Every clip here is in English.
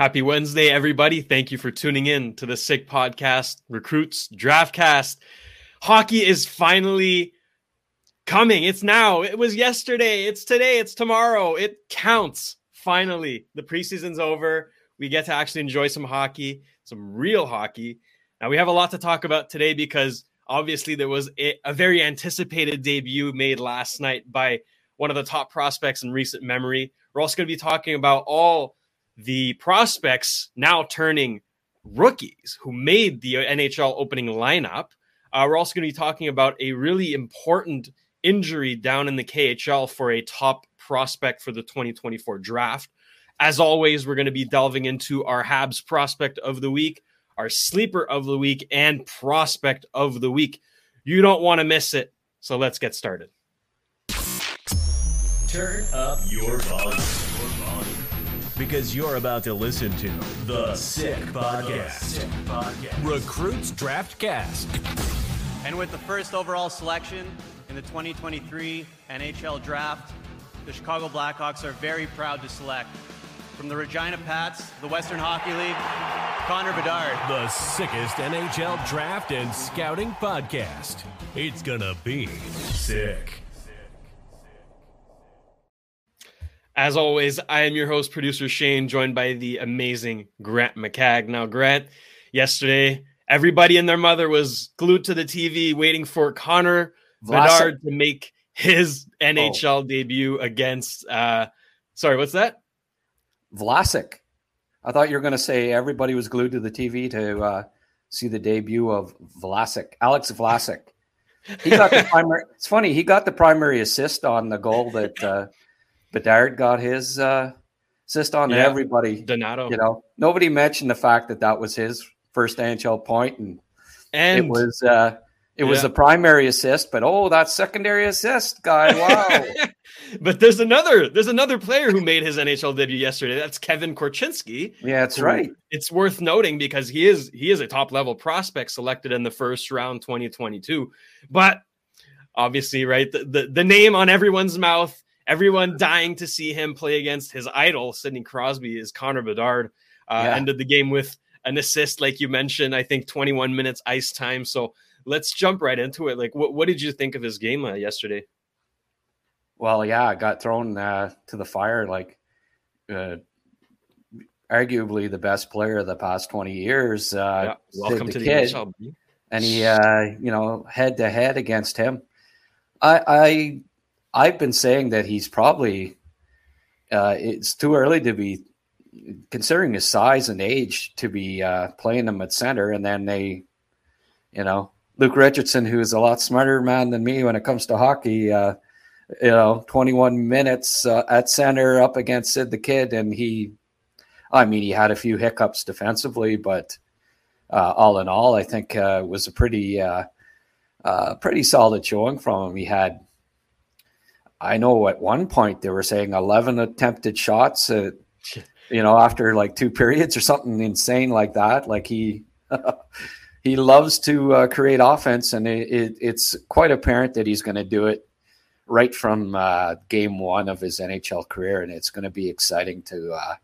Happy Wednesday, everybody. Thank you for tuning in to the Sick Podcast, Recruits Draftcast. Hockey is finally coming. It's now. It was yesterday. It's today. It's tomorrow. It counts. Finally, the preseason's over. We get to actually enjoy some hockey, some real hockey. Now, we have a lot to talk about today because obviously there was a, a very anticipated debut made last night by one of the top prospects in recent memory. We're also going to be talking about all the prospects now turning rookies who made the NHL opening lineup. Uh, we're also going to be talking about a really important injury down in the KHL for a top prospect for the 2024 draft. As always, we're going to be delving into our Habs prospect of the week, our sleeper of the week, and prospect of the week. You don't want to miss it. So let's get started. Turn up your volume. Because you're about to listen to The Sick Podcast. Recruits Draft Cast. And with the first overall selection in the 2023 NHL Draft, the Chicago Blackhawks are very proud to select from the Regina Pats, the Western Hockey League, Connor Bedard. The sickest NHL draft and scouting podcast. It's gonna be sick. As always, I am your host, producer Shayne, joined by the amazing Grant McCagg. Now, Grant, yesterday, everybody and their mother was glued to the TV waiting for Connor Bedard to make his NHL debut against. Uh, sorry, what's that? Vlasic. I thought you were going to say everybody was glued to the TV to uh, see the debut of Vlasic, Alex Vlasic. He got the primary. It's funny. He got the primary assist on the goal that uh, Bedard got his uh, assist on. Yeah, everybody, Donato. you know, nobody mentioned the fact that that was his first NHL point, and, And it was uh, it was Yeah. the primary assist. But oh, that secondary assist guy! Wow. but there's another there's another player who made his NHL debut yesterday. That's Kevin Korchinski. yeah, that's right. It's worth noting because he is he is a top level prospect selected in the first round 2022. But obviously, right, the, the, the name on everyone's mouth, everyone dying to see him play against his idol, Sidney Crosby, is Connor Bedard. Uh, Yeah. Ended the game with an assist, like you mentioned, I think 21 minutes ice time. So let's jump right into it. Like, what, what did you think of his game uh, yesterday? Well, yeah, I got thrown uh, to the fire like uh, arguably the best player of the past 20 years. Uh, yeah. Welcome the to the kid. NHL. And he, uh, you know, head to head against him. I, I, I've been saying that he's probably, uh, it's too early to be considering his size and age to be uh, playing him at center. And then they, you know, Luke Richardson, who's a lot smarter man than me when it comes to hockey, uh, you know, 21 minutes uh, at center up against Sid the Kid. And he, I mean, he had a few hiccups defensively, but uh, all in all, I think uh, was a pretty, pretty solid showing from him. He had, I know at one point they were saying 11 attempted shots, uh, you know, after like two periods or something insane like that. Like he, he loves to uh, create offense, and it, it, it's quite apparent that he's going to do it right from uh, game one of his NHL career, and it's going to be exciting to uh,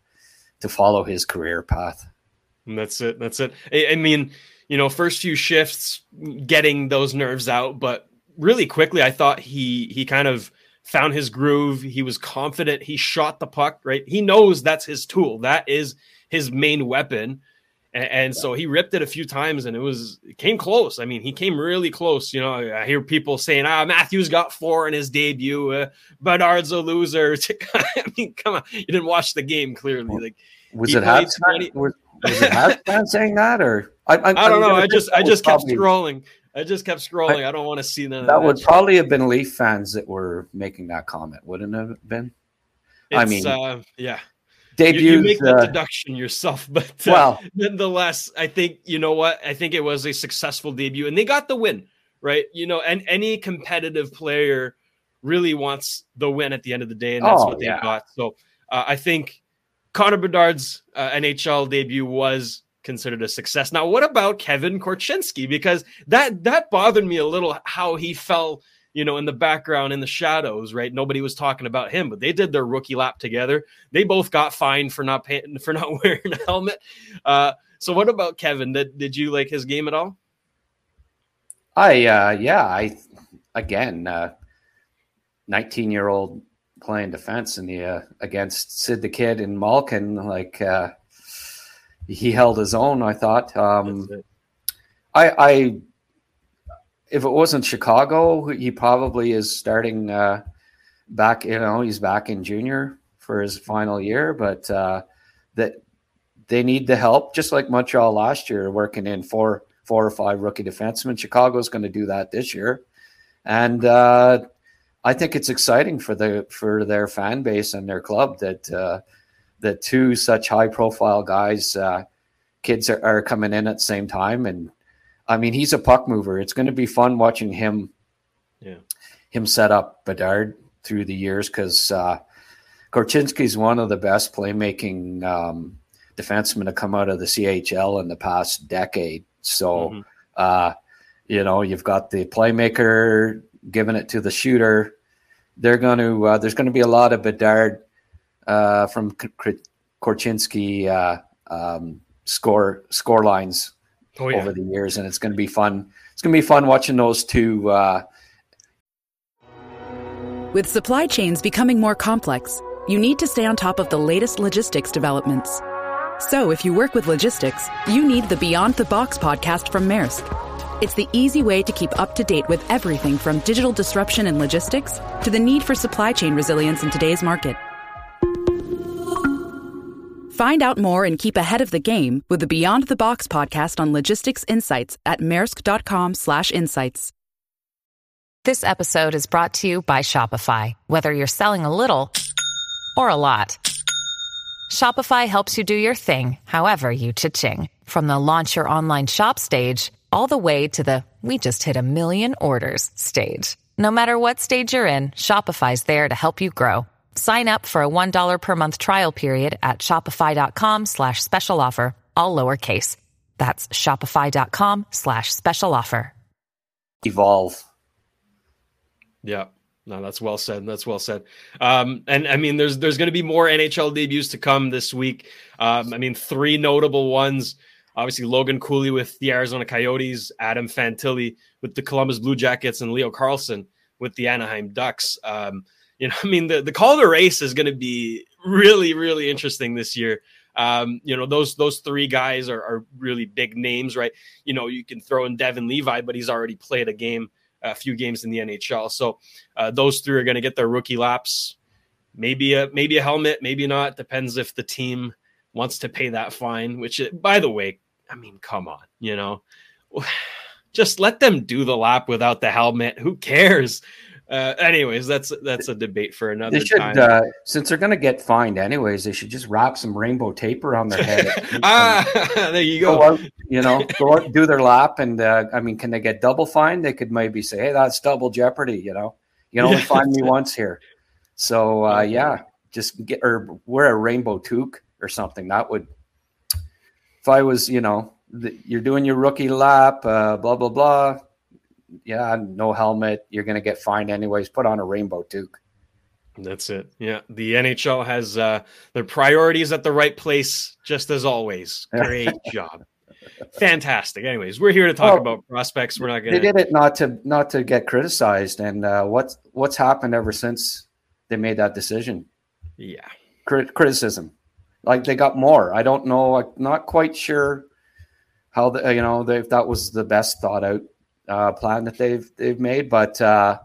to follow his career path. And that's it. That's it. I, I mean, you know, first few shifts getting those nerves out, but really quickly, I thought he he kind of found his groove. He was confident. He shot the puck right. He knows that's his tool. That is his main weapon. And, and yeah. so he ripped it a few times, and it was it came close. I mean, he came really close. You know, I hear people saying, "Ah, Matthews got four in his debut. Uh, Bedard's a loser." I mean, come on, you didn't watch the game clearly. Like, was it Habs? 20... Was, was it saying that, or I, I, I don't know. I just I just kept probably... scrolling. I just kept scrolling. I, I don't want to see that. That would probably have been Leaf fans that were making that comment, wouldn't it have been? It's, I mean, uh, yeah. Debut. You, you, make the uh, deduction yourself, but uh, well, nonetheless, I think you know what. I think it was a successful debut, and they got the win, right? You know, and any competitive player really wants the win at the end of the day, and that's oh, what they yeah. got. So uh, I think Connor Bedard's uh, NHL debut was considered a success. Now, what about Kevin Korchinski? Because that that bothered me a little how he fell, you know, in the background in the shadows. Right, nobody was talking about him, but they did their rookie lap together. They both got fined for not paying for not wearing a helmet. Uh, so, what about Kevin? Did did you like his game at all? I uh, yeah, I again, uh, nineteen year old playing defense in the uh, against Sid the Kid and Malkin, like. He held his own. I thought. Um, I, I, if it wasn't Chicago, he probably is starting uh, back. You know, he's back in junior for his final year, but uh, that they need the help, just like Montreal last year, working in four, four or five rookie defensemen. Chicago's going to do that this year, and uh, I think it's exciting for the for their fan base and their club that uh, the two such high profile guys, uh, kids are, are, coming in at the same time. And I mean, he's a puck mover. It's going to be fun watching him, yeah. him set up Bedard through the years because uh, is one of the best playmaking um, defensemen to come out of the CHL in the past decade. So, mm-hmm. uh, you know, you've got the playmaker giving it to the shooter. They're going to, uh, there's going to be a lot of Bedard uh, from Korchinski uh, um, score score lines oh, yeah. over the years, and it's going to be fun. It's going to be fun watching those two. Uh... With supply chains becoming more complex, you need to stay on top of the latest logistics developments. So, if you work with logistics, you need the Beyond the Box podcast from Maersk. It's the easy way to keep up to date with everything from digital disruption in logistics to the need for supply chain resilience in today's market. Find out more and keep ahead of the game with the Beyond the Box podcast on logistics insights at maersk.com/insights. This episode is brought to you by Shopify. Whether you're selling a little or a lot, Shopify helps you do your thing, however you cha-ching. From the launch your online shop stage all the way to the we just hit a million orders stage. No matter what stage you're in, Shopify's there to help you grow. Sign up for a $1 per month trial period at shopify.com slash special offer, all lowercase. That's shopify.com slash special offer. Evolve. Yeah. No, that's well said. That's well said. Um, and I mean, there's there's going to be more NHL debuts to come this week. Um, I mean, three notable ones. Obviously, Logan Cooley with the Arizona Coyotes, Adam Fantilli with the Columbus Blue Jackets, and Leo Carlsson with the Anaheim Ducks. Um, you know, I mean, the, the Calder race is going to be really, really interesting this year. Um, you know, those those three guys are, are really big names, right? You know, you can throw in Devon Levi, but he's already played a game, a few games in the NHL. So uh, those three are going to get their rookie laps. Maybe a maybe a helmet, maybe not. Depends if the team wants to pay that fine. Which, by the way, I mean, come on, you know, just let them do the lap without the helmet. Who cares? Uh, anyways, that's that's a debate for another they should, time. Uh, since they're going to get fined anyways, they should just wrap some rainbow tape around their head. ah, there you go. go out, you know, go out, do their lap, and uh, I mean, can they get double fined? They could maybe say, "Hey, that's double jeopardy." You know, you can only find me once here. So uh, yeah, just get or wear a rainbow toque or something. That would, if I was, you know, the, you're doing your rookie lap, uh, blah blah blah yeah, no helmet. You're going to get fined anyways. Put on a rainbow toque. That's it. Yeah. The NHL has uh, their priorities at the right place, just as always. Great job. Fantastic. Anyways, we're here to talk well, about prospects. We're not going to. They did it not to not to get criticized, and uh, what's what's happened ever since they made that decision? Yeah, Crit- criticism. Like they got more. I don't know. I'm not quite sure how the, you know they that was the best thought out uh, plan that they've they've made, but uh,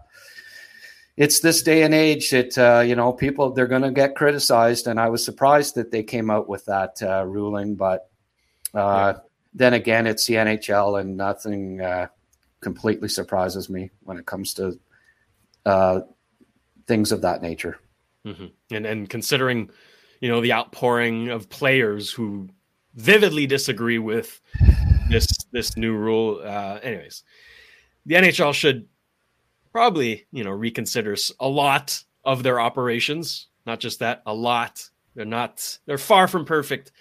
it's this day and age that uh, you know people they're going to get criticized, and I was surprised that they came out with that uh, ruling, but uh, yeah. then again, it's the NHL, and nothing uh, completely surprises me when it comes to things of that nature. Mm-hmm. And and considering you know the outpouring of players who vividly disagree with this this new rule. Uh, anyways, the NHL should probably you know reconsider a lot of their operations. Not just that, a lot. They're not. They're far from perfect.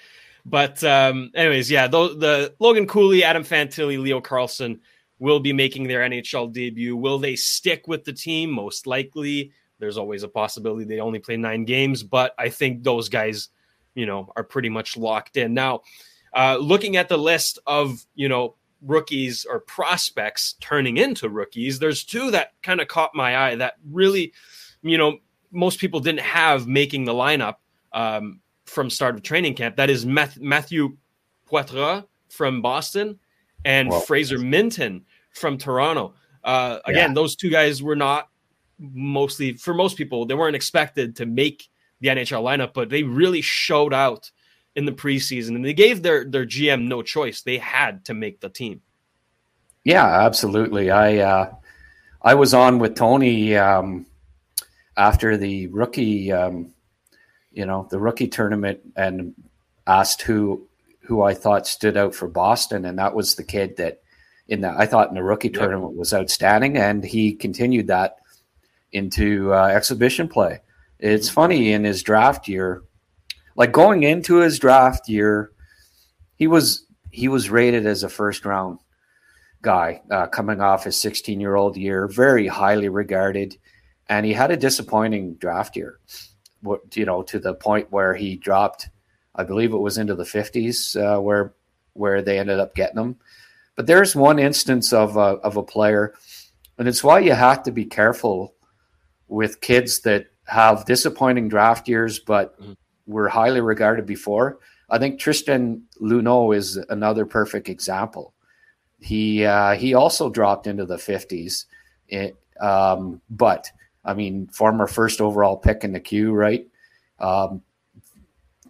But um, anyways, yeah, the, the Logan Cooley, Adam Fantilli, Leo Carlsson will be making their NHL debut. Will they stick with the team? Most likely. There's always a possibility they only play nine games, but I think those guys, you know, are pretty much locked in. Now, uh, looking at the list of, you know, rookies or prospects turning into rookies, there's two that kind of caught my eye that really, you know, most people didn't have making the lineup um, from start of training camp. That is Matthew Poitras from Boston and Fraser Minten from Toronto. Uh, again, yeah. those two guys were not mostly for most people they weren't expected to make the NHL lineup, but they really showed out in the preseason and they gave their their GM no choice. They had to make the team. Yeah, absolutely. I uh, I was on with Tony um, after the rookie, um, you know, the rookie tournament, and asked who who I thought stood out for Boston, and that was the kid that in the I thought in the rookie yep. tournament was outstanding, and he continued that into uh, exhibition play. It's mm-hmm. funny in his draft year, like going into his draft year, he was he was rated as a first round guy uh, coming off his 16 year old year, very highly regarded, and he had a disappointing draft year. You know to the point where he dropped, I believe it was into the 50s uh, where where they ended up getting him. But there's one instance of a, of a player, and it's why you have to be careful with kids that have disappointing draft years, but mm-hmm. Were highly regarded before. I think Tristan Luneau is another perfect example. He uh, he also dropped into the fifties, um, but I mean, former first overall pick in the queue, right? Um,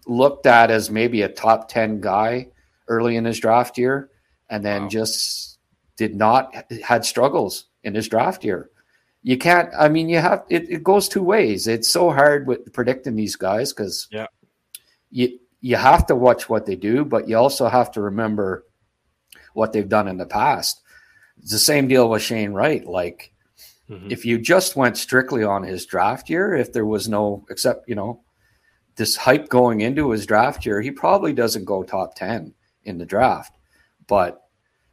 looked at as maybe a top ten guy early in his draft year, and then wow. just did not had struggles in his draft year you can't. I mean, you have it. It goes two ways. It's so hard with predicting these guys because yeah, you you have to watch what they do, but you also have to remember what they've done in the past. It's the same deal with Shane Wright. Like, mm-hmm. if you just went strictly on his draft year, if there was no except you know this hype going into his draft year, he probably doesn't go top ten in the draft. But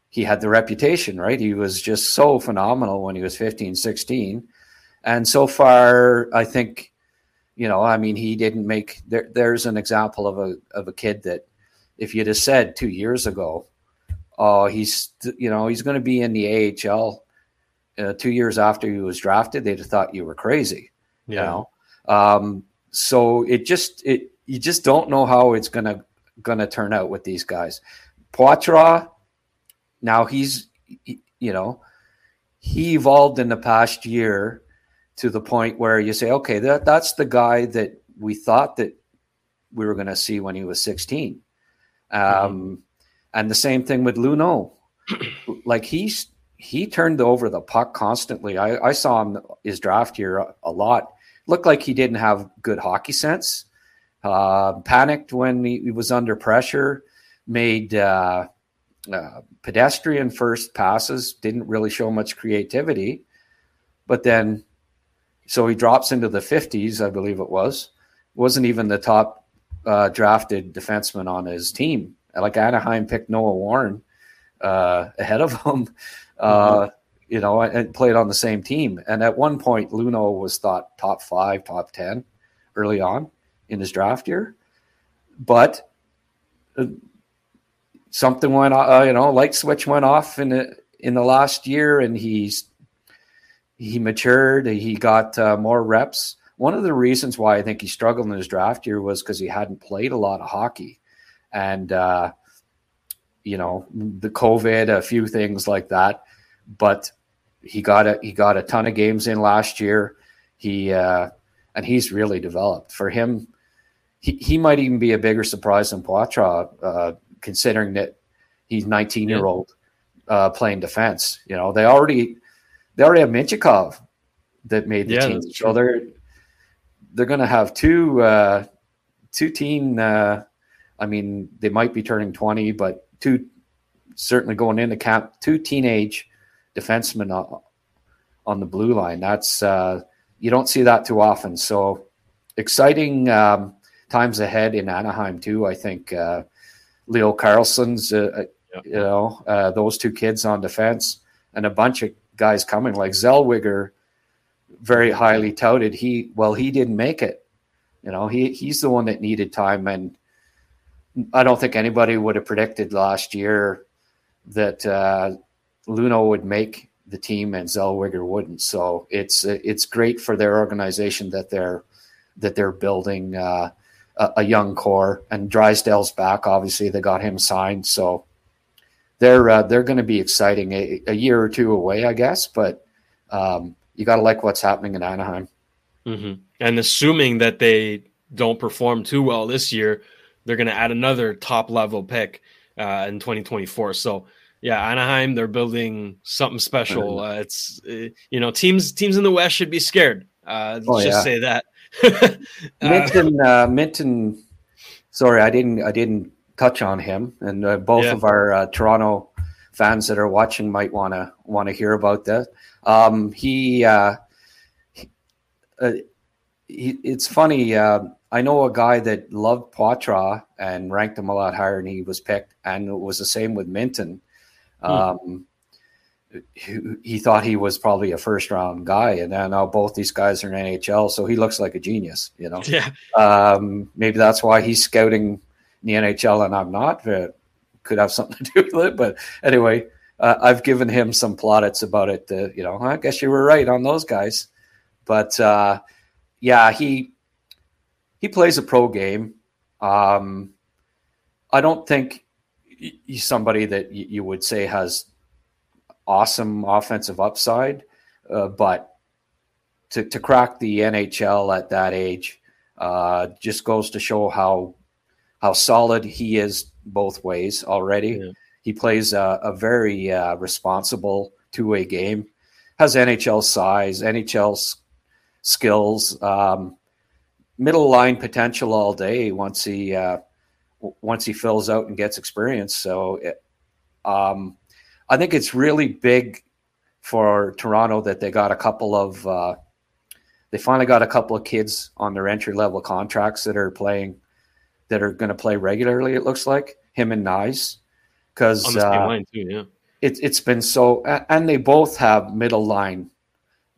he had the reputation, right? He was just so phenomenal when he was 15, 16. And so far, I think, you know, I mean, he didn't make there, there's an example of a of a kid that if you'd have said two years ago, oh, he's you know, he's going to be in the AHL uh, two years after he was drafted, they'd have thought you were crazy. Yeah. You know? Um, so it just it you just don't know how it's gonna gonna turn out with these guys. Poitras, now he's, you know, he evolved in the past year to the point where you say, okay, that that's the guy that we thought that we were going to see when he was 16. Um, mm-hmm. And the same thing with Luneau. like he's he turned over the puck constantly. I, I saw him his draft year a, a, lot. Looked like he didn't have good hockey sense. Uh, panicked when he, he, was under pressure. Made uh, uh, pedestrian first passes, didn't really show much creativity. But then, so he drops into the 50s, I believe it was. Wasn't even the top uh, drafted defenseman on his team. Like Anaheim picked Noah Warren uh, ahead of him, uh, mm-hmm. you know, and played on the same team. And at one point, Luneau was thought top five, top 10 early on in his draft year. But uh, something went uh, you know light switch went off in the in the last year and he's he matured he got uh, more reps one of the reasons why i think he struggled in his draft year was because he hadn't played a lot of hockey and uh, you know, the COVID, a few things like that. But he got a he got a ton of games in last year. He uh, and he's really developed. For him, he, he might even be a bigger surprise than Poitras, uh, considering that he's 19 year old uh, playing defense. You know, they already they already have Mintyukov that made the yeah, team, so they're they're going to have two uh, two teen. Uh, I mean, they might be turning 20, but two certainly going into camp, two teenage defensemen on the blue line. That's uh, you don't see that too often. So exciting um, times ahead in Anaheim too. I think uh, Leo Carlsson's, uh, uh you know, uh, those two kids on defense, and a bunch of guys coming like Zellweger, very highly touted. He well, he didn't make it. You know, he he's the one that needed time, and I don't think anybody would have predicted last year that uh, Luneau would make the team and Zellweger wouldn't. So it's it's great for their organization that they're that they're building uh, a, a, young core. And Drysdale's back. Obviously, they got him signed, so they're uh, they're going to be exciting. A, a, year or two away, I guess, but um, you got to like what's happening in Anaheim. Mm-hmm. And assuming that they don't perform too well this year, they're going to add another top level pick uh, in 2024. So yeah, Anaheim, they're building something special. Uh, it's uh, you know teams teams in the West should be scared. Uh, let's oh, just yeah. say that. Uh, Minten, uh, Minten. Sorry, I didn't I didn't touch on him, and uh, both yeah. of our uh, Toronto fans that are watching might want to want to hear about that. Um, he, uh, he, uh, he, it's funny. Uh, I know a guy that loved Poitras and ranked him a lot higher, and he was picked, and it was the same with Minten. Hmm. Um, he, thought he was probably a first round guy, and now both these guys are in NHL, so he looks like a genius. You know, yeah. Um, maybe that's why he's scouting the NHL, and I'm not. It could have something to do with it, but anyway, uh, I've given him some plaudits about it. To, you know, I guess you were right on those guys, but uh, yeah, he he plays a pro game. Um, I don't think he's somebody that you would say has awesome offensive upside, uh, but to, to crack the NHL at that age uh, just goes to show how how solid he is both ways already. Yeah. He plays a, a very uh, responsible two way game, has NHL size, NHL s- skills, um, middle line potential all day once he uh, once he fills out and gets experience. So, it, um, I think it's really big for Toronto that they got a couple of uh, they finally got a couple of kids on their entry level contracts that are playing that are going to play regularly. It looks like him and Knies because uh, yeah. It, it's been so, and they both have middle line,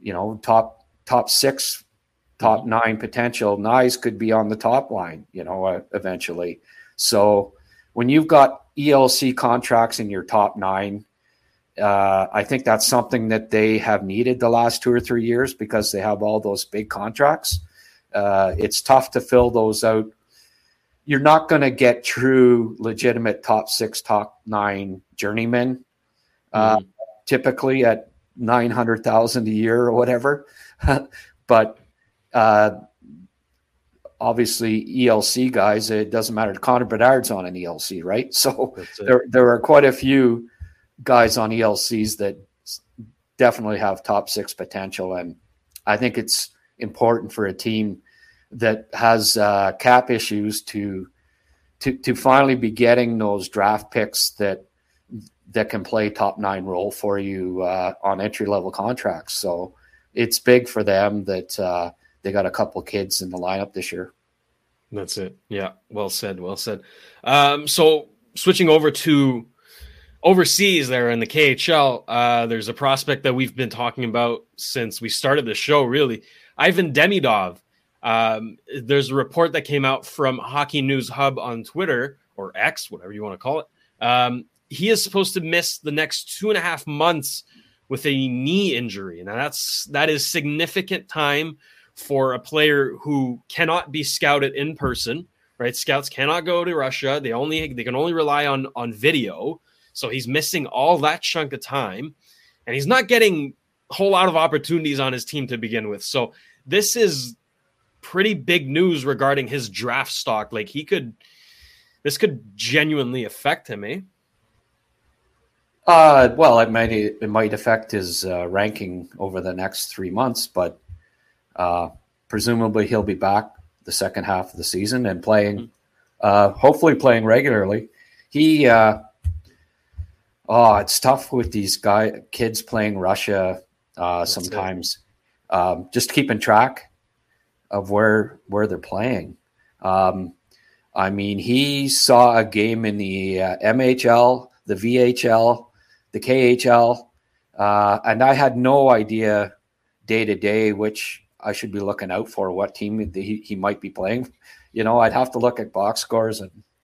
you know, top top six, top mm-hmm. nine potential. Knies could be on the top line, you know, uh, eventually. So when you've got ELC contracts in your top nine, uh, I think that's something that they have needed the last two or three years because they have all those big contracts. Uh, it's tough to fill those out you're not going to get true, legitimate top six, top nine journeymen. Uh, mm-hmm. typically at nine hundred thousand a year or whatever, but uh, obviously ELC guys, it doesn't matter. Connor Bedard's on an ELC, right? So there there are quite a few guys on ELCs that definitely have top six potential, and I think it's important for a team that has uh, cap issues to to to finally be getting those draft picks that that can play top nine role for you uh, on entry level contracts. So it's big for them that uh, they got a couple kids in the lineup this year. That's it. Yeah, well said. Well said. Um, so switching over to overseas there in the KHL, uh, there's a prospect that we've been talking about since we started the show. Really, Ivan Demidov um, there's a report that came out from Hockey News Hub on Twitter or X, whatever you want to call it. Um, he is supposed to miss the next two and a half months with a knee injury. Now that's that is significant time for a player who cannot be scouted in person right? Scouts cannot go to Russia. They only they can only rely on on video. So he's missing all that chunk of time, and he's not getting a whole lot of opportunities on his team to begin with. So this is pretty big news regarding his draft stock. Like he could, this could genuinely affect him, eh? Uh, well, it might it might affect his uh, ranking over the next three months, but uh, presumably he'll be back the second half of the season and playing, mm-hmm. uh, hopefully playing regularly. He, uh, oh, it's tough with these guy kids playing Russia uh, sometimes. Um, just keeping track of where where they're playing. Um, I mean, he saw a game in the uh, MHL, the VHL, the KHL, uh, and I had no idea day to day which I should be looking out for, what team he, he might be playing. You know, I'd have to look at box scores and.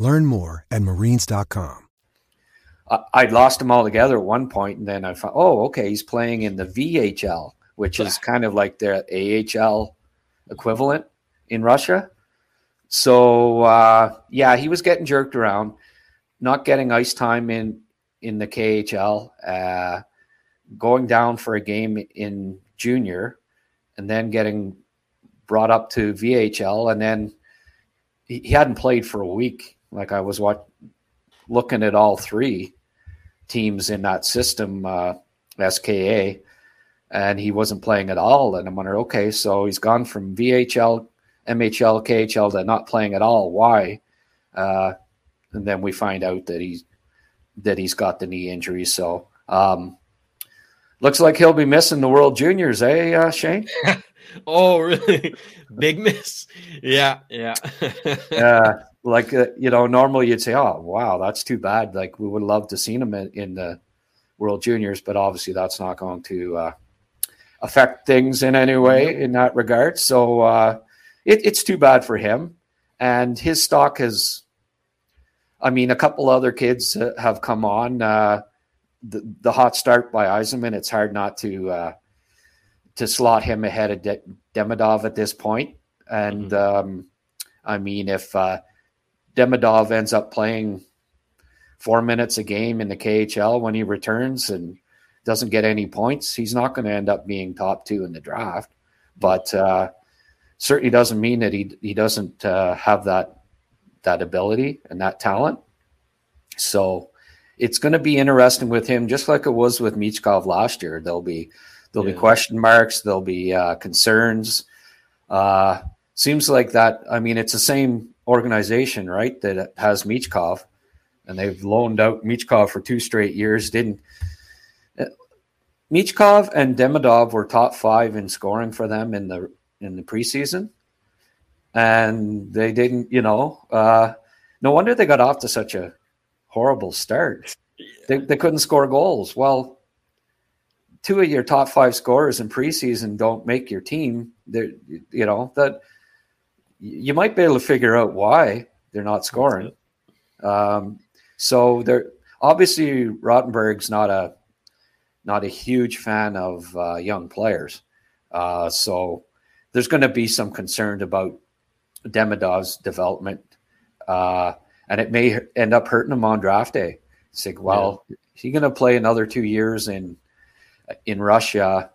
Learn more at marines.com. I'd lost him altogether at one point, and then I found, oh, okay, he's playing in the VHL, which is kind of like their AHL equivalent in Russia. So, uh, yeah, he was getting jerked around, not getting ice time in in the KHL. Uh, going down for a game in junior and then getting brought up to VHL and then he, hadn't played for a week. Like I was what looking at all three teams in that system, uh, SKA, and he wasn't playing at all. And I'm wondering, okay, so he's gone from VHL, MHL, KHL to not playing at all. Why? Uh, and then we find out that he's that he's got the knee injury. So um, Looks like he'll be missing the World Juniors, eh, uh, Shayne? oh, really? Big miss. Yeah, yeah. Yeah, like uh, you know, normally you'd say, "Oh, wow, that's too bad." Like we would love to seen him in, in the World Juniors, but obviously that's not going to uh, affect things in any way in that regard. So uh, it, it's too bad for him, and his stock has. I mean, a couple other kids have come on. Uh, the, the hot start by Eiserman, it's hard not to uh, to slot him ahead of De- Demidov at this point. And mm-hmm. um, I mean, if uh, Demidov ends up playing four minutes a game in the KHL when he returns and doesn't get any points, he's not going to end up being top two in the draft. But uh, certainly doesn't mean that he he doesn't uh, have that that ability and that talent. So it's going to be interesting with him, just like it was with Michkov last year. There'll be there'll yeah. be question marks, there'll be uh, concerns. Uh, seems like that. I mean, it's the same organization, right? That has Michkov, and they've loaned out Michkov for two straight years. Didn't Michkov and Demidov were top five in scoring for them in the in the preseason, and they didn't. You know, uh, no wonder they got off to such a horrible start. They, they couldn't score goals. Well, two of your top five scorers in preseason don't make your team. They're, you know, that you might be able to figure out why they're not scoring. Um, so they're obviously Rotenberg's not a not a huge fan of uh, young players. Uh, so there's going to be some concern about Demidov's development. Uh, and it may end up hurting him on draft day. It's like, well, yeah. is he going to play another two years in in Russia,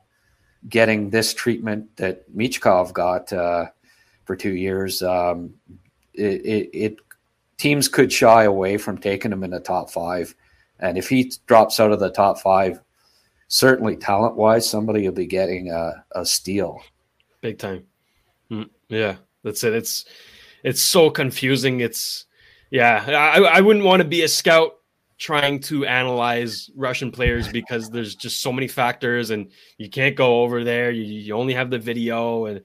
getting this treatment that Michkov got uh, for two years? Um, it, it, it, teams could shy away from taking him in the top five, and if he drops out of the top five, certainly talent wise, somebody will be getting a, a steal. Big time. Mm, yeah, that's it. It's it's so confusing. It's yeah, I, I wouldn't want to be a scout trying to analyze Russian players because there's just so many factors and you can't go over there. You, you only have the video and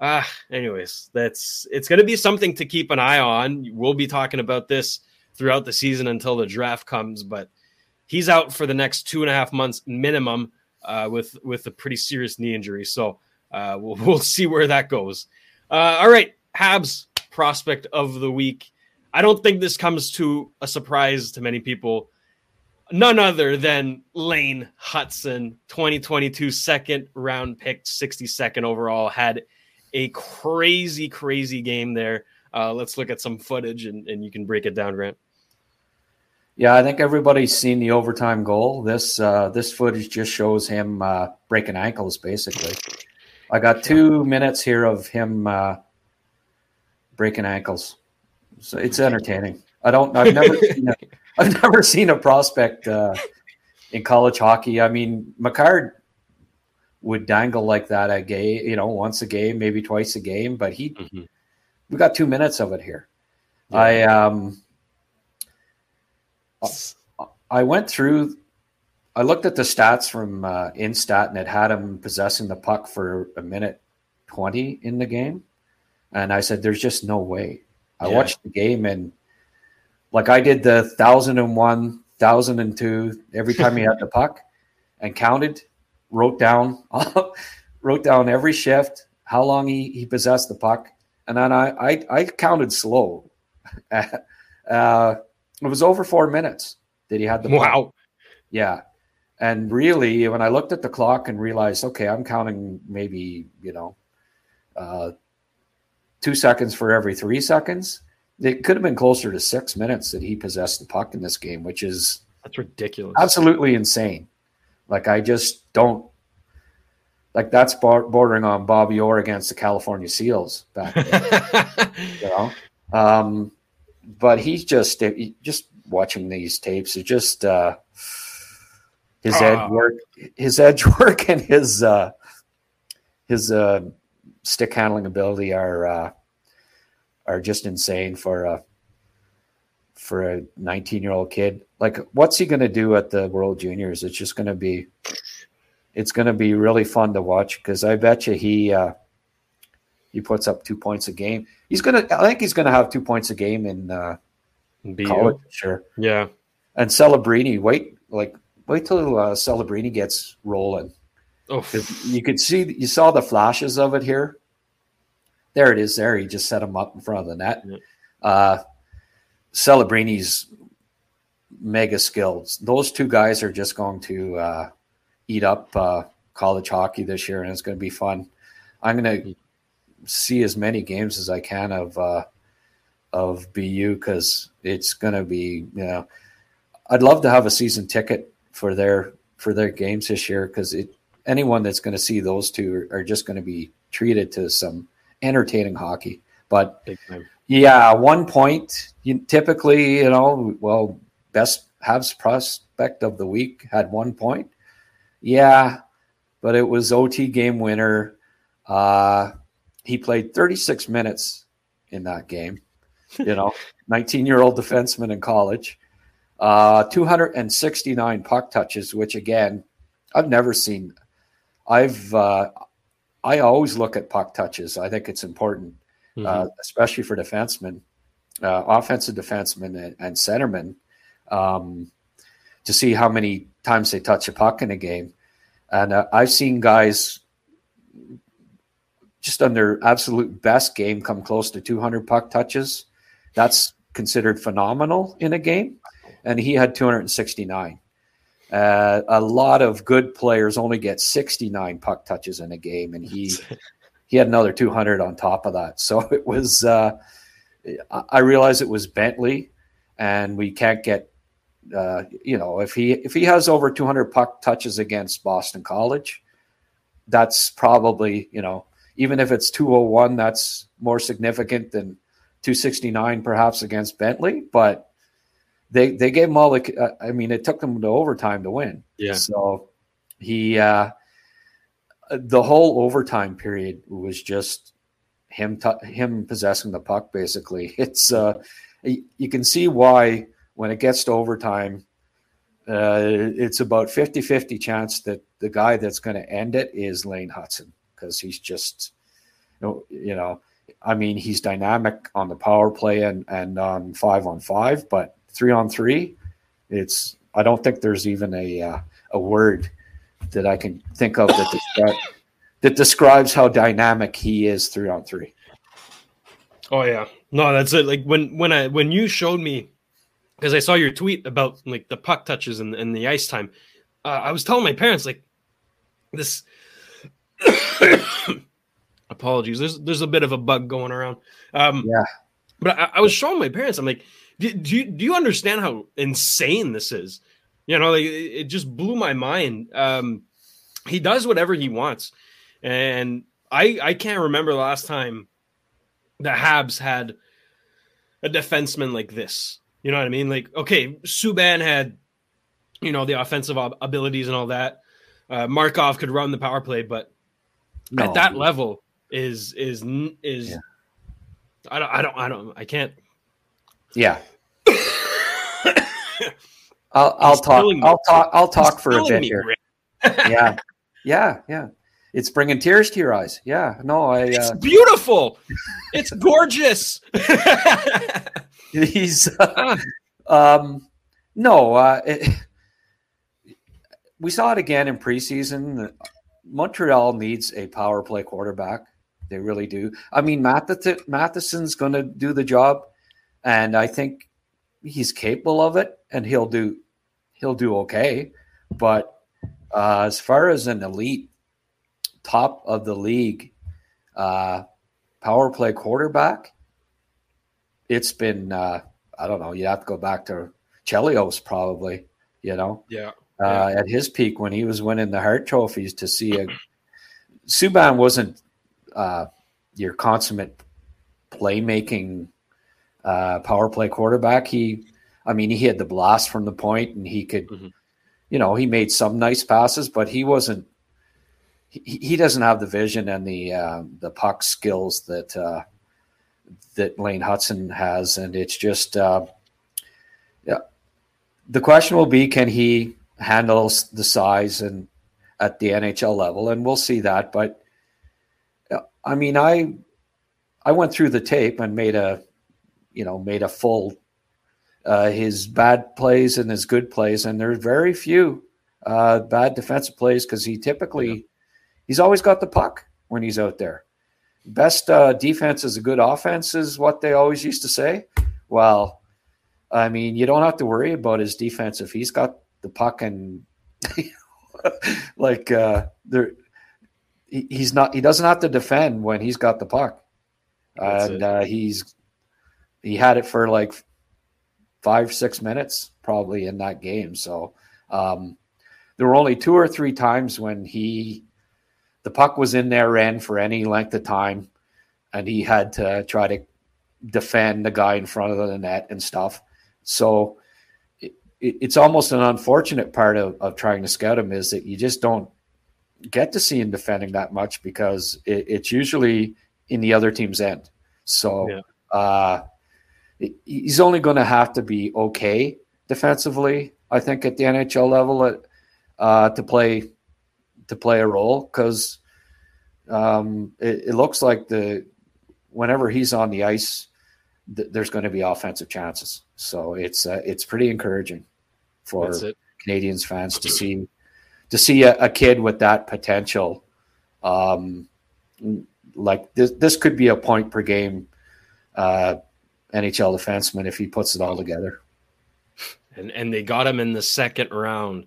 ah, anyways, that's it's going to be something to keep an eye on. We'll be talking about this throughout the season until the draft comes. But he's out for the next two and a half months minimum uh, with with a pretty serious knee injury. So uh, we'll we'll see where that goes. Uh, all right, Habs prospect of the week. I don't think this comes to a surprise to many people. None other than Lane Hutson, 2022 second round pick, 62nd overall, had a crazy, crazy game there. Uh, let's look at some footage and, and you can break it down, Grant. Yeah, I think everybody's seen the overtime goal. This uh, this footage just shows him uh, breaking ankles, basically. I got two minutes here of him uh, breaking ankles. So it's entertaining. I don't. I've never seen a, I've never seen a prospect uh, in college hockey. I mean, Makar would dangle like that a game, you know, once a game, maybe twice a game, but he mm-hmm. we got two minutes of it here. Yeah. I um I went through I looked at the stats from uh, Instat and it had him possessing the puck for a minute 20 in the game. And I said, there's just no way. I yeah. watched the game and like I did the thousand and one, thousand and two every time he had the puck and counted, wrote down, wrote down every shift, how long he, he possessed the puck. And then I, I, I counted slow. uh, it was over four minutes that he had the puck. Wow. Yeah. And really, when I looked at the clock and realized, okay, I'm counting maybe, you know, uh, two seconds for every three seconds. It could have been closer to six minutes that he possessed the puck in this game, which is that's ridiculous, absolutely insane. Like I just don't like that's bordering on Bobby Orr against the California Seals back then, you know. Um, but he's just just watching these tapes. It just uh, his uh. edge work, his edge work, and his uh, his uh, stick handling ability are uh, are just insane for a for a 19 year old kid. Like, what's he going to do at the World Juniors? It's just going to be it's going to be really fun to watch because I bet you he uh, he puts up two points a game. He's gonna. I think he's going to have two points a game in uh, college. Sure. Yeah. And Celebrini, wait, like wait till uh, Celebrini gets rolling. Oh, you could see you saw the flashes of it here. There it is. There he just set him up in front of the net. Yeah. Uh, Celebrini's mega skills. Those two guys are just going to uh, eat up uh, college hockey this year, and it's going to be fun. I'm going to see as many games as I can of uh, of BU because it's going to be. You know, I'd love to have a season ticket for their for their games this year because it anyone that's going to see those two are, are just going to be treated to some entertaining hockey. But yeah, one point. You, typically, you know, well, best Habs prospect of the week had one point. Yeah, but it was OT game winner. Uh, he played 36 minutes in that game. You know, 19 year old defenseman in college. Uh, 269 puck touches, which again, I've never seen. I've uh, I always look at puck touches. I think it's important, mm-hmm. uh, especially for defensemen, uh, offensive defensemen, and, and centermen, um, to see how many times they touch a puck in a game. And uh, I've seen guys just on their absolute best game come close to 200 puck touches. That's considered phenomenal in a game. And he had 269. Uh, a lot of good players only get 69 puck touches in a game, and he he had another 200 on top of that. So it was. Uh, I realize it was Bentley, and we can't get. Uh, you know, if he if he has over 200 puck touches against Boston College, that's probably you know even if it's 201, that's more significant than 269 perhaps against Bentley, but they they gave him all the. Uh, I mean, it took them to overtime to win. Yeah. So he uh, the whole overtime period was just him t- him possessing the puck. Basically, it's uh, you can see why when it gets to overtime, uh, it's about 50-50 chance that the guy that's going to end it is Lane Hutson because he's just you know, you know I mean, he's dynamic on the power play and and on five on five, but three on three, it's I don't think there's even a uh, a word that I can think of that that describes how dynamic he is three on three. Oh yeah, no, that's it. Like when when I when you showed me because I saw your tweet about like the puck touches and, and the ice time, uh, I was telling my parents like this. apologies. There's there's a bit of a bug going around. Um, yeah, but I, I was showing my parents. I'm like, do, do you do you understand how insane this is? You know, like, it just blew my mind. Um, he does whatever he wants, and I I can't remember the last time the Habs had a defenseman like this. You know what I mean? Like, okay, Subban had, you know, the offensive abilities and all that. Uh, Markov could run the power play, but no. at that level is is is yeah. I don't I don't I don't I can't. Yeah. I'll I'll talk I'll talk I'll talk for a bit here. yeah. Yeah, yeah. It's bringing tears to your eyes. Yeah, no, I. It's uh, beautiful. it's gorgeous. He's. Uh, um, no, uh, it, we saw it again in preseason. Montreal needs a power play quarterback. They really do. I mean, Math- Matheson's going to do the job, and I think he's capable of it, and he'll do he'll do okay. But uh, as far as an elite top of the league uh, power play quarterback, it's been uh, I don't know. You have to go back to Chelios probably. You know, yeah. Uh, at his peak when he was winning the Hart trophies, to see a Subban wasn't uh, your consummate playmaking uh, power play quarterback. He, I mean, he had the blast from the point, and he could, mm-hmm. you know, he made some nice passes, but he wasn't he, doesn't have the vision and the uh, the puck skills that uh, that Lane Hutson has, and it's just uh, yeah. The question will be, can he handle the size and at the NHL level, and we'll see that. But I mean, I I went through the tape and made a you know made a full uh, his bad plays and his good plays, and there's very few uh, bad defensive plays because he typically he's always got the puck when he's out there. Best uh, defense is a good offense, is what they always used to say. Well, I mean, you don't have to worry about his defense if he's got the puck and like uh, there, he, he's not. He doesn't have to defend when he's got the puck, That's and uh, he's he had it for like five six minutes probably in that game. So um, there were only two or three times when he the puck was in their end for any length of time, and he had to try to defend the guy in front of the net and stuff. So it, it's almost an unfortunate part of, of trying to scout him is that you just don't get to see him defending that much because it, it's usually in the other team's end. So yeah. uh, he's only going to have to be okay defensively, I think, at the NHL level at, uh, to play to play a role because um, it, it, looks like the whenever he's on the ice, th- there's going to be offensive chances. So it's uh, it's pretty encouraging for Canadians fans to see to see a, a kid with that potential. Um, like this, this could be a point per game uh, NHL defenseman if he puts it all together. And and they got him in the second round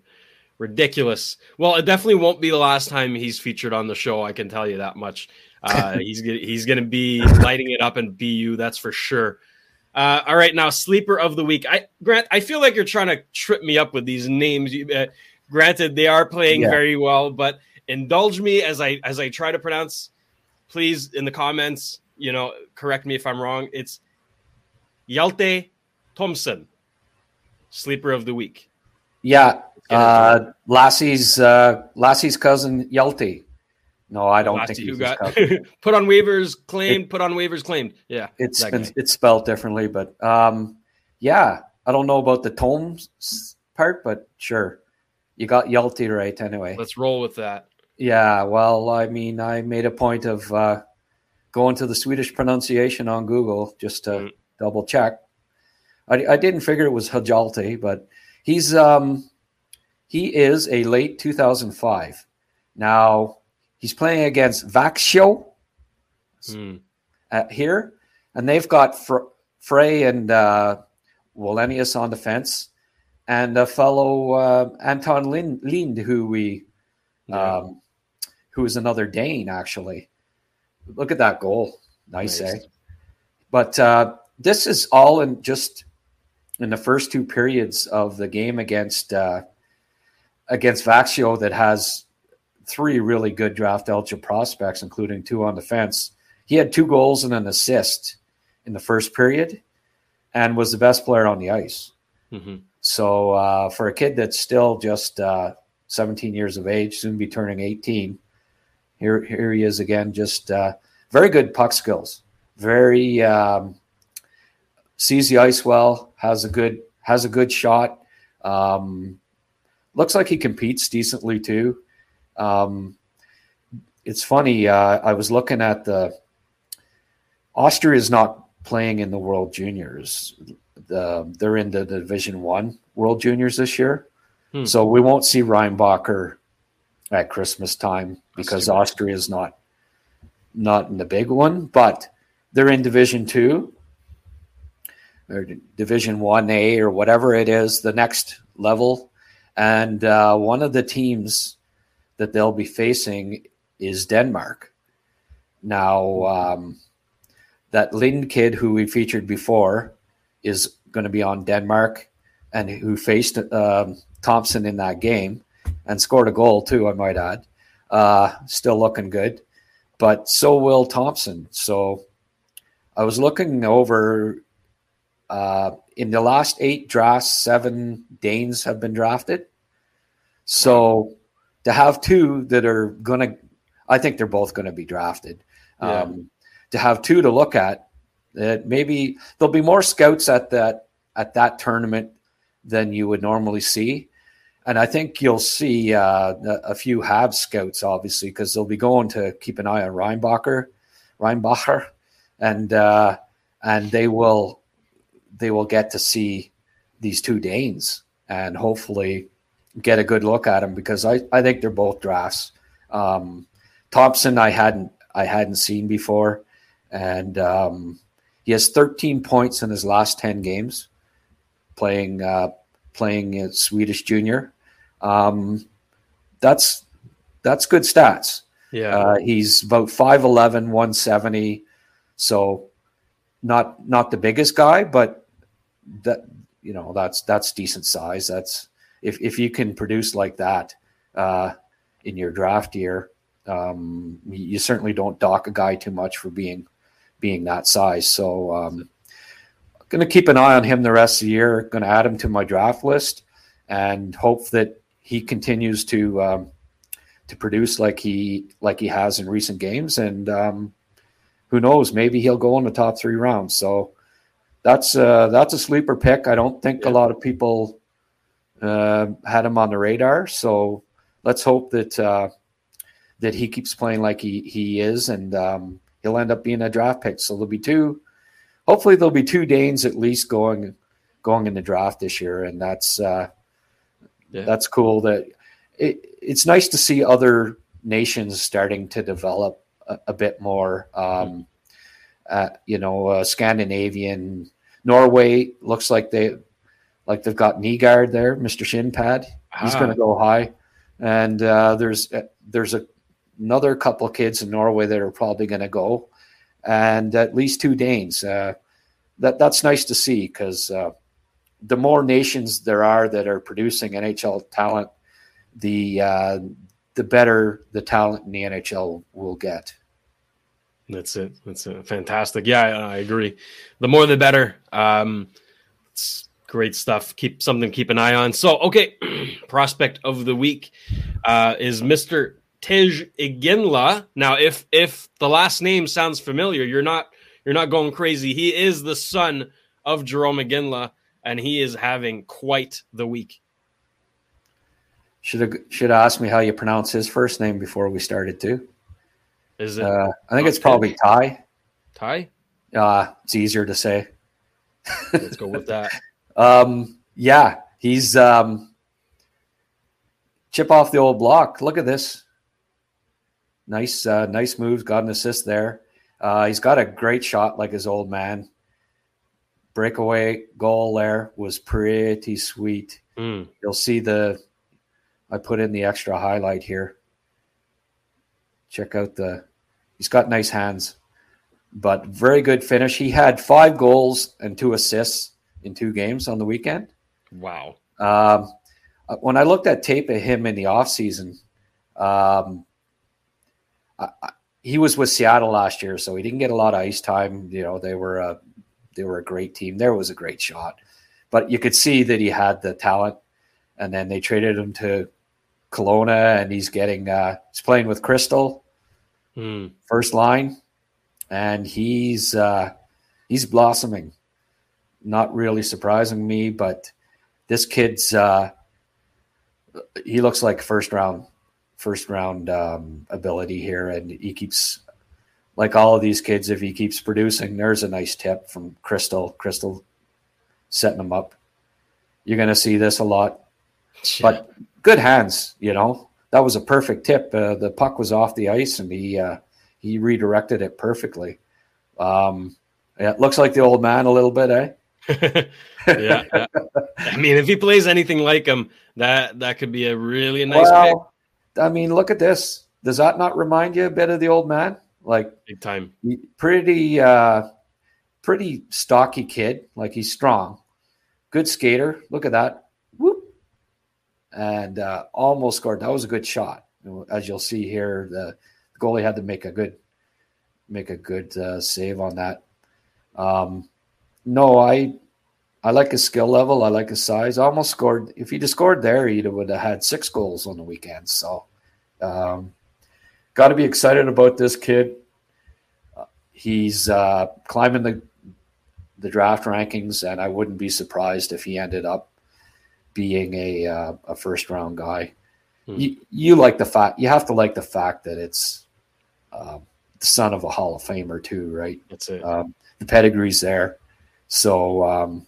ridiculous. Well, it definitely won't be the last time he's featured on the show. I can tell you that much. Uh, he's he's going to be lighting it up in BU. That's for sure. Uh, all right, now sleeper of the week. I Grant, I feel like you're trying to trip me up with these names. Uh, granted, they are playing yeah. very well, but indulge me as I as I try to pronounce. Please, in the comments, you know, correct me if I'm wrong. It's Hjalte Thompson, sleeper of the week. Yeah, uh, Lassi's uh, Lassi's cousin Hjalte. No, I don't Lassie think he's got put on waivers claimed. It, put on waivers claimed. Yeah, it's been, it's spelled differently, but um, yeah, I don't know about the tomes part, but sure, you got Hjalte right anyway. Let's roll with that. Yeah, well, I mean, I made a point of uh, going to the Swedish pronunciation on Google just to mm. double check. I, I didn't figure it was Hajalte, but he's um, he is a late 2005. Now he's playing against Växjö Mm. here, and they've got Fr- Freij and uh, Wallenius on the fence, and a fellow uh, Anton Lind, Lind, who we, Yeah. um, who is another Dane actually. Look at that goal, nice, Nice. eh? But uh, this is all in just in the first two periods of the game against uh, against Växjö that has three really good draft eligible prospects, including two on defense. He had two goals and an assist in the first period, and was the best player on the ice. Mhm. So uh, for a kid that's still just uh, 17 years of age, soon be turning 18, here here he is again. Just uh, very good puck skills. Very um, sees the ice well. Has a good has a good shot. Um, looks like he competes decently too. Um, it's funny. Uh, I was looking at the Austria is not playing in the World Juniors. The, they're in the Division One World Juniors this year, Hmm. so we won't see Reinbacher at Christmas time because. Austria is not not in the big one, but they're in Division Two or Division One A or whatever it is, the next level. And uh, one of the teams that they'll be facing is Denmark. Now, um, that Lind kid who we featured before is going to be on Denmark and who faced um, Thompson in that game and scored a goal too, I might add. Uh, still looking good, but so will Thompson. So I was looking over uh, in the last eight drafts, seven Danes have been drafted. So to have two that are going to, I think they're both going to be drafted. Yeah. Um, to have two to look at, that maybe there'll be more scouts at that at that tournament than you would normally see, and I think you'll see uh, a, few Habs scouts, obviously, because they'll be going to keep an eye on Reinbacher, Reinbacher, and uh, and they will they will get to see these two Danes and hopefully get a good look at them because I, I think they're both drafts. Um, Thompson I hadn't I hadn't seen before, and um, he has 13 points in his last 10 games playing uh, playing in Swedish junior. Um, that's that's good stats. Yeah. Uh, he's about 5'11, 170. So not not the biggest guy, but that you know, that's that's decent size. That's if if you can produce like that uh, in your draft year, um, you certainly don't dock a guy too much for being being that size. So um, going to keep an eye on him the rest of the year. Going to add him to my draft list and hope that he continues to um, to produce like he like he has in recent games. And um, who knows, maybe he'll go in the top three rounds. So that's uh, that's a sleeper pick. I don't think a lot of people uh, had him on the radar. So let's hope that uh, that he keeps playing like he he is, and um, he'll end up being a draft pick. So there'll be two. Hopefully, there'll be two Danes at least going going in the draft this year, and that's uh, Yeah. that's cool. That it, it's nice to see other nations starting to develop a, a bit more. Um, uh, you know, uh, Scandinavian, Norway looks like they like they've got Nygaard there, Mister Shinpad. He's Ah. going to go high, and uh, there's uh, there's a, another couple of kids in Norway that are probably going to go, and at least two Danes. Uh, that that's nice to see because uh, the more nations there are that are producing NHL talent, the uh, the better the talent in the NHL will get. That's it. That's it. Fantastic. Yeah, I, I agree. The more the better. Um, it's great stuff. Keep something to keep an eye on. So, okay, prospect of the week uh, is Mr. Tij Iginla. Now, if if the last name sounds familiar, you're not you're not going crazy. He is the son of Jarome Iginla, and he is having quite the week. Should have should have asked me how you pronounce his first name before we started too. Is it Uh, I think it's probably Ty. Ty? Uh, it's easier to say. Let's go with that. um, yeah, he's um, chip off the old block. Look at this. Nice, uh, nice moves. Got an assist there. Uh, he's got a great shot like his old man. Breakaway goal there was pretty sweet. Mm. You'll see the. I put in the extra highlight here. Check out the. He's got nice hands, but very good finish. He had five goals and two assists in two games on the weekend. Wow. Um, when I looked at tape of him in the offseason, um, I, I, he was with Seattle last year, so he didn't get a lot of ice time. You know, they were a they were a great team. There was a great shot, but you could see that he had the talent. And then they traded him to Kelowna, and he's getting uh, he's playing with Cristall, Mm. first line, and he's uh, he's blossoming. Not really surprising me, but this kid's uh, he looks like first round first round um, ability here, and he keeps like all of these kids. If he keeps producing, there's a nice tip from Cristall. Cristall setting him up. You're going to see this a lot, but good hands. You know that was a perfect tip. Uh, the puck was off the ice, and he uh, he redirected it perfectly. Um, yeah, it looks like the old man a little bit, eh? yeah, yeah. I mean, if he plays anything like him, that that could be a really nice pick. I mean, look at this. Does that not remind you a bit of the old man? Like Big time. pretty, uh, pretty stocky kid. Like he's strong, good skater. Look at that. And uh, almost scored. That was a good shot. As you'll see here, the goalie had to make a good, make a good uh, save on that. Um, no, I, I like his skill level. I like his size. Almost scored. If he'd have scored there, he would have had six goals on the weekend. So, um, got to be excited about this kid. Uh, he's uh, climbing the the draft rankings, and I wouldn't be surprised if he ended up being a uh, a first round guy. Hmm. You, you like the fact you have to like the fact that it's uh, the son of a Hall of Famer too, right? That's it. Um, the pedigree's there, so um,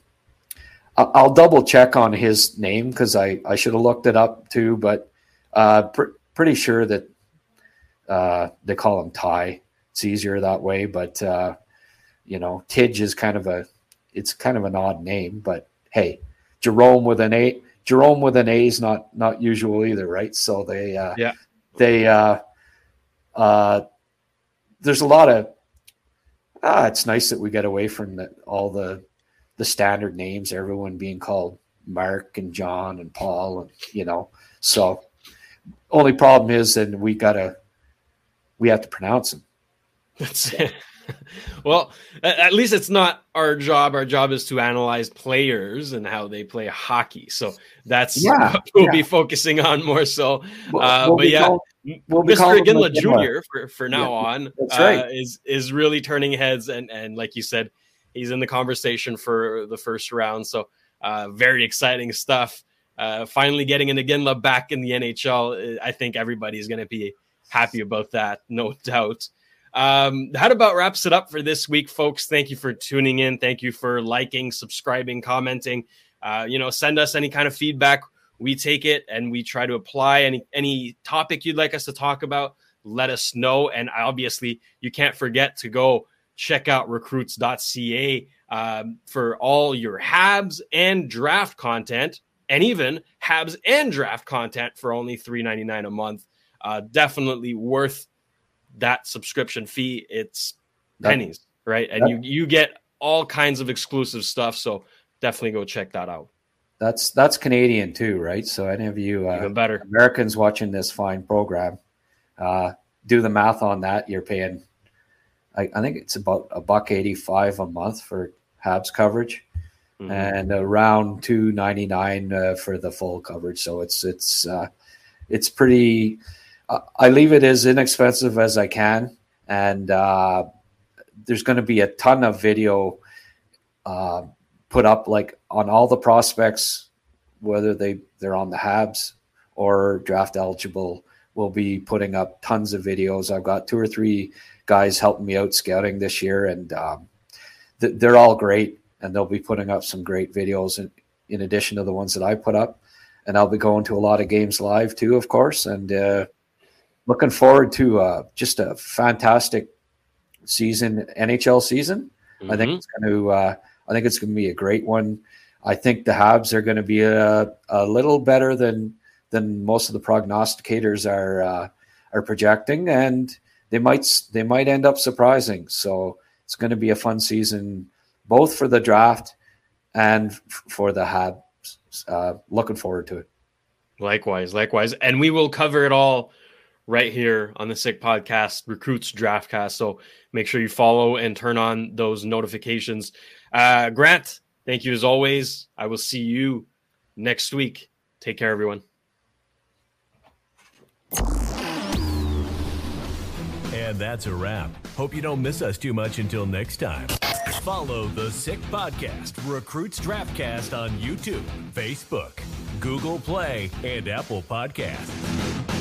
I'll, I'll double check on his name because I I should have looked it up too, but uh, pr- pretty sure that uh, they call him Ty. It's easier that way, but uh, you know, Tij is kind of a it's kind of an odd name, but hey, Jarome with an A, Jarome with an A is not not usual either, right? So they uh, Yeah. they uh, uh, there's a lot of ah, it's nice that we get away from the, all the the standard names, everyone being called Mark and John and Paul, and you know, so only problem is and we gotta we have to pronounce them. That's it. well, at, least it's not our job. Our job is to analyze players and how they play hockey. So that's Yeah, what we'll yeah. be focusing on more so. We'll- Uh, we'll but yeah, called- we'll Mr. Ginla Jr. for, for now Yeah, on that's uh, right. is is really turning heads and and like you said, he's in the conversation for the first round. So uh, very exciting stuff. Uh, finally getting an Ginla back in the NHL. I think everybody's going to be happy about that, no doubt. Um, that about wraps it up for this week, folks. Thank you for tuning in. Thank you for liking, subscribing, commenting. Uh, you know, send us any kind of feedback. We take it and we try to apply any any topic you'd like us to talk about. Let us know. And obviously, you can't forget to go check out recruits.ca um, for all your Habs and draft content, and even Habs and draft content for only $3.99 a month. Uh, definitely worth that subscription fee. It's That- pennies, right? And that- you you get all kinds of exclusive stuff. So definitely go check that out. That's that's Canadian too, right? So any of you uh, Even better. Americans watching this fine program, uh, do the math on that. You're paying, I, I think it's about a buck eighty-five a month for Habs coverage, Mhm. and around two ninety-nine uh, for the full coverage. So it's it's uh, it's pretty. I leave it as inexpensive as I can, and uh, there's going to be a ton of video uh, put up, like on all the prospects, whether they they're on the Habs or draft eligible. We'll be putting up tons of videos. I've got two or three guys helping me out scouting this year, and um, th- they're all great. and they'll be putting up some great videos in, in addition to the ones that I put up. And I'll be going to a lot of games live too, of course, and uh, looking forward to uh, just a fantastic season, NHL season. Mm-hmm. I think mm-hmm. it's going to. Uh, I think it's going to be a great one. I think the Habs are going to be a, a little better than than most of the prognosticators are uh, are projecting, and they might they might end up surprising. So it's going to be a fun season, both for the draft and f- for the Habs. Uh, looking forward to it. Likewise, likewise, and we will cover it all right here on the Sick Podcast Recruits Draftcast. So make sure you follow and turn on those notifications. Uh, Grant, thank you as always. I will see you next week. Take care, everyone. And that's a wrap. Hope you don't miss us too much until next time. Follow the Sick Podcast Recruits Draftcast on YouTube, Facebook, Google Play, and Apple Podcasts.